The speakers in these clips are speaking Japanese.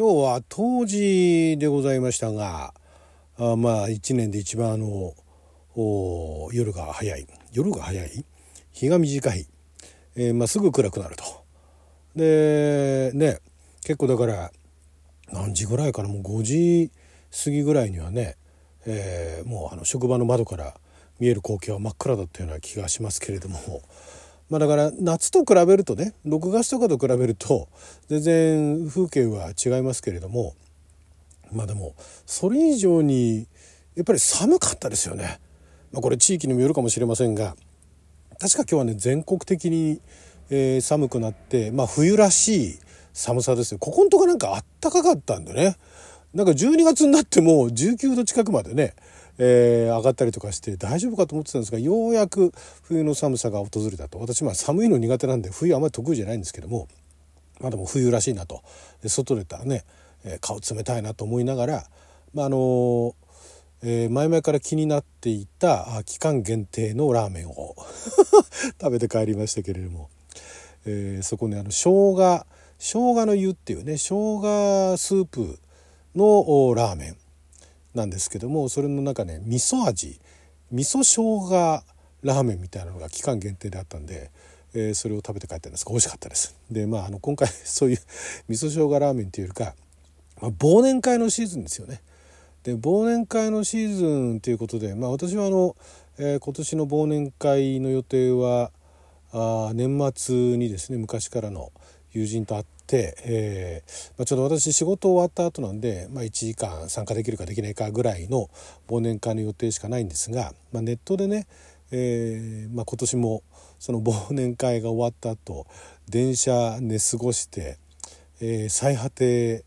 今日は冬至でございましたがあまあ一年で一番あの夜が早い夜が早い？日が短い、えー、まあ、すぐ暗くなると。でね結構だから何時ぐらいかな？もう5時過ぎぐらいにはね、えー、もうあの職場の窓から見える光景は真っ暗だったような気がしますけれども。まあ、だから夏と比べるとね6月とかと比べると全然風景は違いますけれどもまあでもそれ以上にやっぱり寒かったですよね。まあ、これ地域にもよるかもしれませんが確か今日はね全国的に、えー、寒くなって、まあ、冬らしい寒さですよここのとこなんかあったかかったんでねなんか12月になっても19度近くまでね、えー、上がったりとかして大丈夫かと思ってたんですがようやく冬の寒さが訪れたと。私まあ寒いの苦手なんで冬あんまり得意じゃないんですけどもまあでも冬らしいなと。で外出たらね、えー、顔冷たいなと思いながらまああのーえ、前々から気になっていた期間限定のラーメンを 食べて帰りましたけれども、えー、そこにあの生姜生姜の湯っていうね生姜スープのラーメン。なんですけどもそれの中ね味噌味味噌生姜ラーメンみたいなのが期間限定であったんで、えー、それを食べて帰ったんですが美味しかったです。でまああの今回 そういう味噌生姜ラーメンっていうか、まあ、忘年会のシーズンですよね。で忘年会のシーズンということで、まあ、私はあの、えー、今年の忘年会の予定はあ年末にですね昔からの友人と会っ、えーまあ、ちょうど私仕事終わった後なんで、まあ、1時間参加できるかできないかぐらいの忘年会の予定しかないんですが、まあ、ネットでね、えーま、今年もその忘年会が終わった後電車寝過ごして、えー、最果て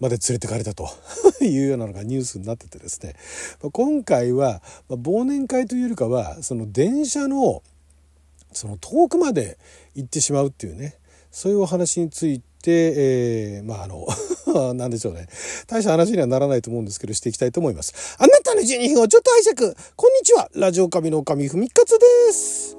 まで連れてかれたと いうようなのがニュースになっててですね。今回は忘年会というよりかはその電車のその遠くまで行ってしまうっていうねそういうお話についてて、えー、まああの 何でしょうね。大した話にはならないと思うんですけどしていきたいと思います。あなたの12分をちょっと拝借。こんにちは。ラジオ神の神ふみかつです。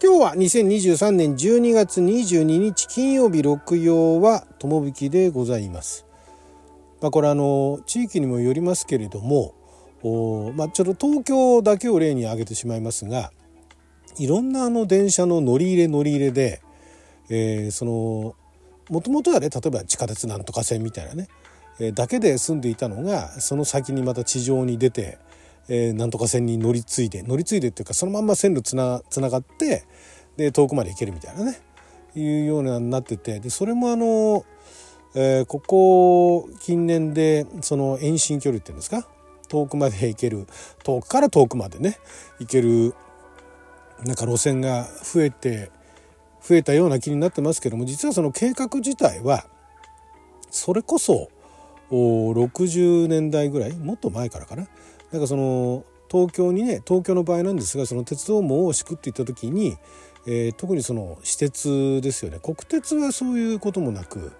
今日は2023年12月22日金曜日六曜は友引きでございます。まあ、これあの地域にもよりますけれどもお、まあ、ちょっと東京だけを例に挙げてしまいますがいろんなあの電車の乗り入れ乗り入れで、えー、そのもともとはね例えば地下鉄なんとか線みたいなね、えー、だけで住んでいたのがその先にまた地上に出てえー、なんとか線に乗り継いで乗り継いでっていうかそのまんま線路つなつながってで遠くまで行けるみたいなねいうようになっててでそれもあの、えー、ここ近年でその遠心距離っていうんですか遠くまで行ける遠くから遠くまでね行けるなんか路線が増えて増えたような気になってますけども実はその計画自体はそれこそ60年代ぐらいもっと前からかな。なんかその東京にね東京の場合なんですがその鉄道網を敷くっていった時に、えー、特にその私鉄ですよね。国鉄はそういうこともなく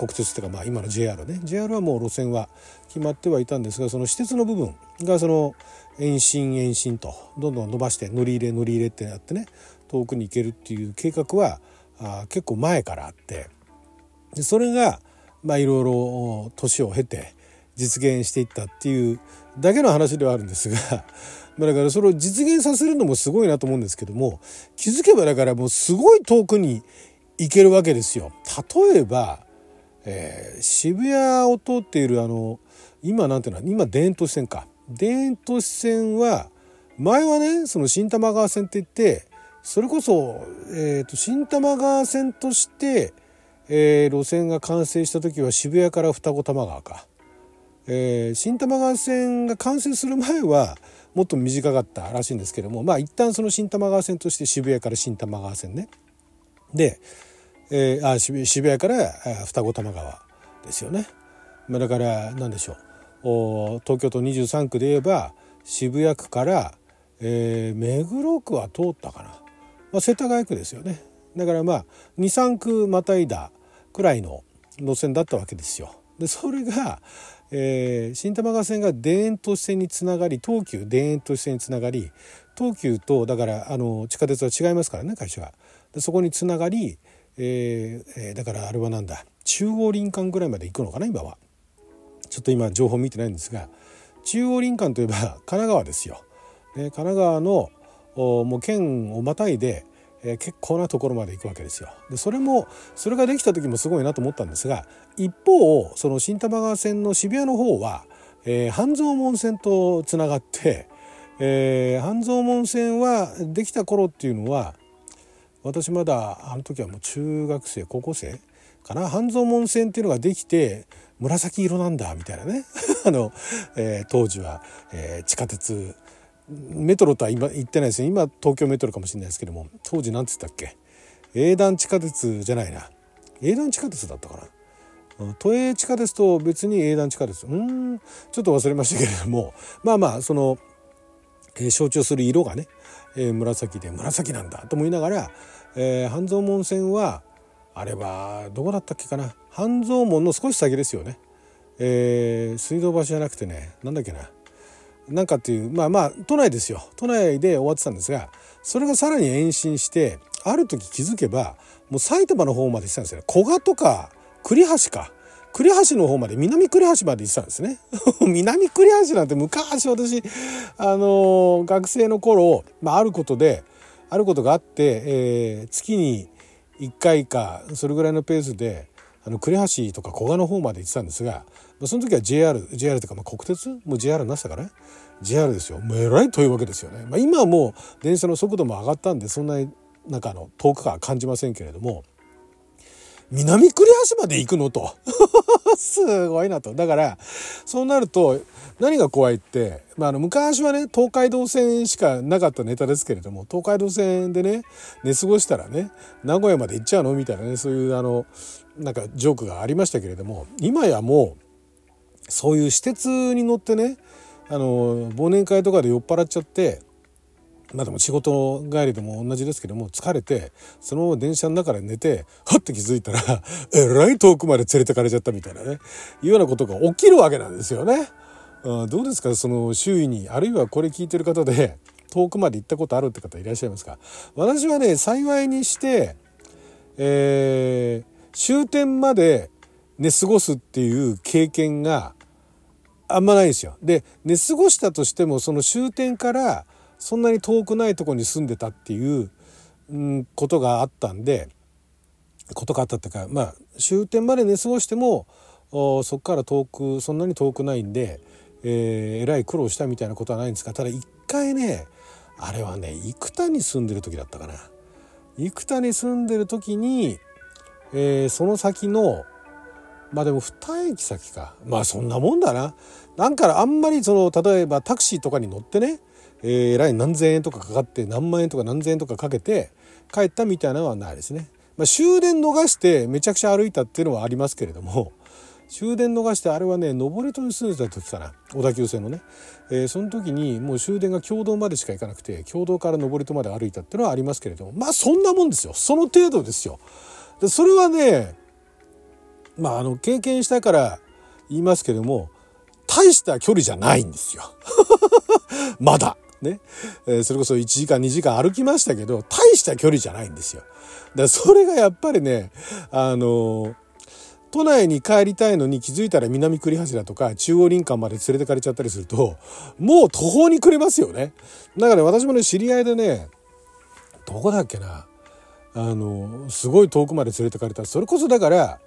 国鉄っていうかまあ今の JR ね JR はもう路線は決まってはいたんですがその私鉄の部分がその延伸延伸とどんどん伸ばして乗り入れ乗り入れってやってね遠くに行けるっていう計画はあ結構前からあってでそれがまあいろいろ年を経て実現していったっていうだけの話ではあるんですが だからそれを実現させるのもすごいなと思うんですけども気づけばだからもうすごい遠くに行けるわけですよ。例えば、えー、渋谷を通っているあの今なんていうの今田園都市線か。田園都市線は前はねその新玉川線って言ってそれこそ、えーと、新玉川線として、えー、路線が完成した時は渋谷から二子玉川か。えー、新玉川線が完成する前はもっと短かったらしいんですけどもまあ一旦その新玉川線として渋谷から新玉川線ね。で、えー、あ渋谷から双子玉川ですよね、まあ、だから何でしょうお東京都23区で言えば渋谷区から、えー、目黒区は通ったかな、まあ、世田谷区ですよねだからまあ23区またいだくらいの路線だったわけですよ。でそれが、えー、新玉川線が田園都市線につながり東急田園都市線につながり東急とだからあの地下鉄は違いますからね会社は。でそこにつながり、えーえ、だからあれはなんだ中央林間ぐらいまで行くのかな今は。ちょっと今情報見てないんですが中央林間といえば神奈川ですよ。ね、神奈川のもう県をまたいで、えー、結構なところまで行くわけですよ。でそれもそれができた時もすごいなと思ったんですが一方その新玉川線の渋谷の方は、えー、半蔵門線とつながって、えー、半蔵門線はできた頃っていうのは私まだあの時はもう中学生高校生かな？半蔵門線っていうのができて紫色なんだみたいなね。あの、えー、当時は、えー、地下鉄メトロとは今言ってないですよ。今東京メトロかもしれないですけども当時何て言ったっけ？営団地下鉄じゃないな。営団地下鉄だったかな？都営地下鉄と別に営団地下鉄。うんちょっと忘れましたけれども。まあまあその、えー、象徴する色がね、えー、紫で紫なんだと思いながら、えー、半蔵門線はあれはどこだったっけかな。半蔵門の少し先ですよね、えー、水道橋じゃなくてねなんだっけな。なんかっていうまあまあ都内ですよ。都内で終わってたんですがそれがさらに延伸してある時気づけばもう埼玉の方まで行ってたんですよね。古賀とか栗橋か。栗橋の方まで南栗橋まで行ってたんですね。南栗橋なんて昔私あの学生の頃、まあ、あることであることがあって、えー、月に1回かそれぐらいのペースであの呉橋とか古賀の方まで行ってたんですがまあその時は JR JR というかまあ国鉄？もう JR なさたからね JR ですよ。もうえらい遠いわけですよね、まあ、今はもう電車の速度も上がったんでそんなになんかあの遠く感は感じませんけれども南栗橋まで行くのと。すごいなと。だからそうなると何が怖いって、まあ、あの昔はね東海道線しかなかったネタですけれども東海道線でね寝過ごしたらね名古屋まで行っちゃうのみたいなねそういうあのなんかジョークがありましたけれども今やもうそういう私鉄に乗ってねあの忘年会とかで酔っ払っちゃってまあでも仕事帰りでも同じですけども疲れてそのまま電車の中で寝てはって気づいたら えらい遠くまで連れてかれちゃったみたいなねいうようなことが起きるわけなんですよね。あどうですか？その周囲にあるいはこれ聞いてる方で遠くまで行ったことあるって方いらっしゃいますか？私はね幸いにして、えー、終点まで寝過ごすっていう経験があんまないんですよ。で寝過ごしたとしてもその終点からそんなに遠くないとこに住んでたっていう、ことがあったんでことがあったっていうかまあ終点まで寝過ごしてもそこから遠くそんなに遠くないんで、え、えらい苦労したみたいなことはないんですがただ一回ねあれはね生田に住んでる時だったかな。生田に住んでる時に、え、その先のまあでも2駅先か。まあそんなもんだな。なんかあんまりその例えばタクシーとかに乗ってねえー、ライン何千円とかかかって何万円とか何千円とかかけて帰ったみたいなのはないですね。まあ、終電逃してめちゃくちゃ歩いたっていうのはありますけれども 終電逃してあれはね登戸に住んでた時かな小田急線のね、えー、その時にもう終電が共同までしか行かなくて共同から登戸まで歩いたっていうのはありますけれどもまあそんなもんですよその程度ですよ。でそれはねまああの経験したから言いますけれども大した距離じゃないんですよ まだ。ね、えー、それこそ1時間2時間歩きましたけど大した距離じゃないんですよ。だからそれがやっぱりねあのー、都内に帰りたいのに気づいたら南栗橋だとか中央林間まで連れてかれちゃったりするともう途方に暮れますよね。だから、ね、私もね知り合いでねどこだっけなあのすごい遠くまで連れてかれたそれこそだから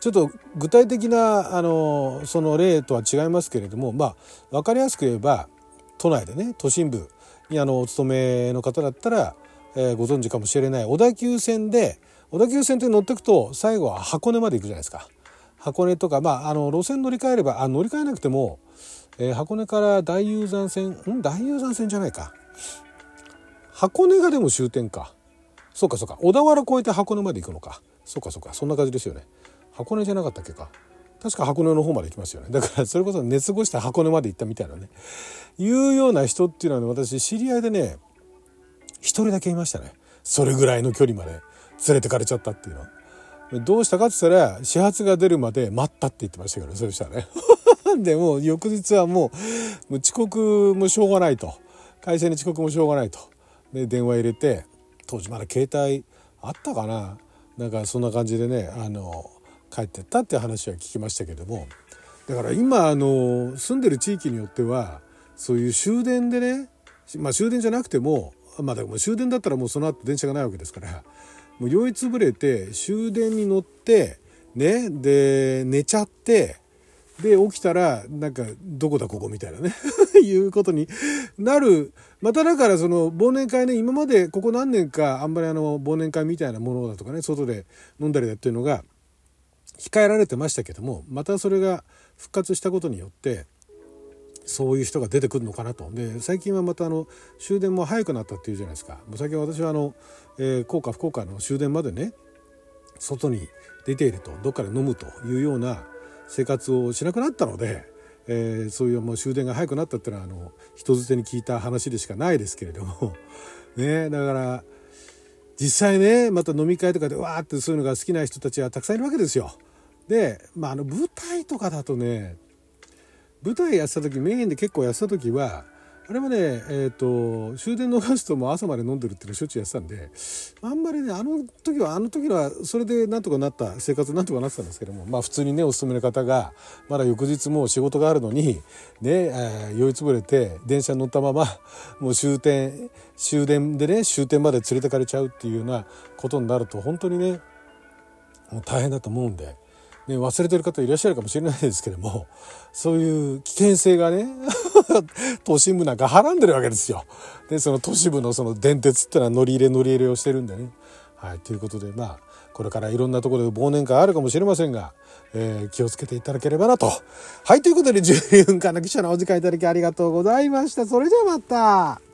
ちょっと具体的なあのその例とは違いますけれどもまあ分かりやすく言えば都内でね都心部にあのお勤めの方だったら、えー、ご存知かもしれない小田急線で小田急線って乗ってくと最後は箱根まで行くじゃないですか。箱根とかまああの路線乗り換えればあ乗り換えなくても、えー、箱根から大雄山線ん？大雄山線じゃないか。箱根がでも終点か。そうかそうか。小田原越えて箱根まで行くのか。そうかそうか。そんな感じですよね。箱根じゃなかったっけか。確か箱根の方まで行きますよね。だからそれこそ寝過ごして箱根まで行ったみたいなね。いうような人っていうのは、ね、私知り合いでね一人だけいましたね。それぐらいの距離まで。連れてかれちゃったっていうのは。どうしたかって言ったら始発が出るまで待ったって言ってましたけどそれしたらね。でも翌日はもうもう遅刻もしょうがないと。会社に遅刻もしょうがないと。で電話入れて当時まだ携帯あったかな。なんかそんな感じでねあの帰ってったって話は聞きましたけども。だから今あの住んでる地域によってはそういう終電でねまあ終電じゃなくてもまあも終電だったらもうその後電車がないわけですからもう酔いつぶれて終電に乗ってねで寝ちゃってで起きたらなんかどこだここみたいなね いうことになる。まただからその忘年会ね今までここ何年かあんまりあの忘年会みたいなものだとかね外で飲んだりだっていうのが控えられてましたけどもまたそれが復活したことによってそういう人が出てくるのかなと。で最近はまたあの終電も早くなったっていうじゃないですか。もう最近私はあの、えー、効果不効果の終電までね外に出ているとどっかで飲むというような生活をしなくなったので、えー、そういうもう終電が早くなったっていうのはあの人づてに聞いた話でしかないですけれども。ねだから実際ねまた飲み会とかでわーってそういうのが好きな人たちはたくさんいるわけですよ。で、まあ、あの舞台とかだとね舞台やってた時メインで結構やってた時はあれはね、えーと、終電逃すとも朝まで飲んでるっていうのをしょっちゅうやってたんであんまりねあの時はあの時はそれでなんとかなった生活なんとかなってたんですけどもまあ普通にねお勤めの方がまだ翌日もう仕事があるのにね、えー、酔いつぶれて電車に乗ったままもう終点終電でね終点まで連れてかれちゃうっていうようなことになると本当にねもう大変だと思うんで。ね、忘れてる方いらっしゃるかもしれないですけどもそういう危険性がね 都心部なんかはらんでるわけですよ。でその都市部のその電鉄ってのは乗り入れ乗り入れをしてるんでね。はい、ということでまあこれからいろんなところで忘年会あるかもしれませんが、えー、気をつけていただければなと。はいということで12分間の記者のお時間いただきありがとうございました。それじゃあまた。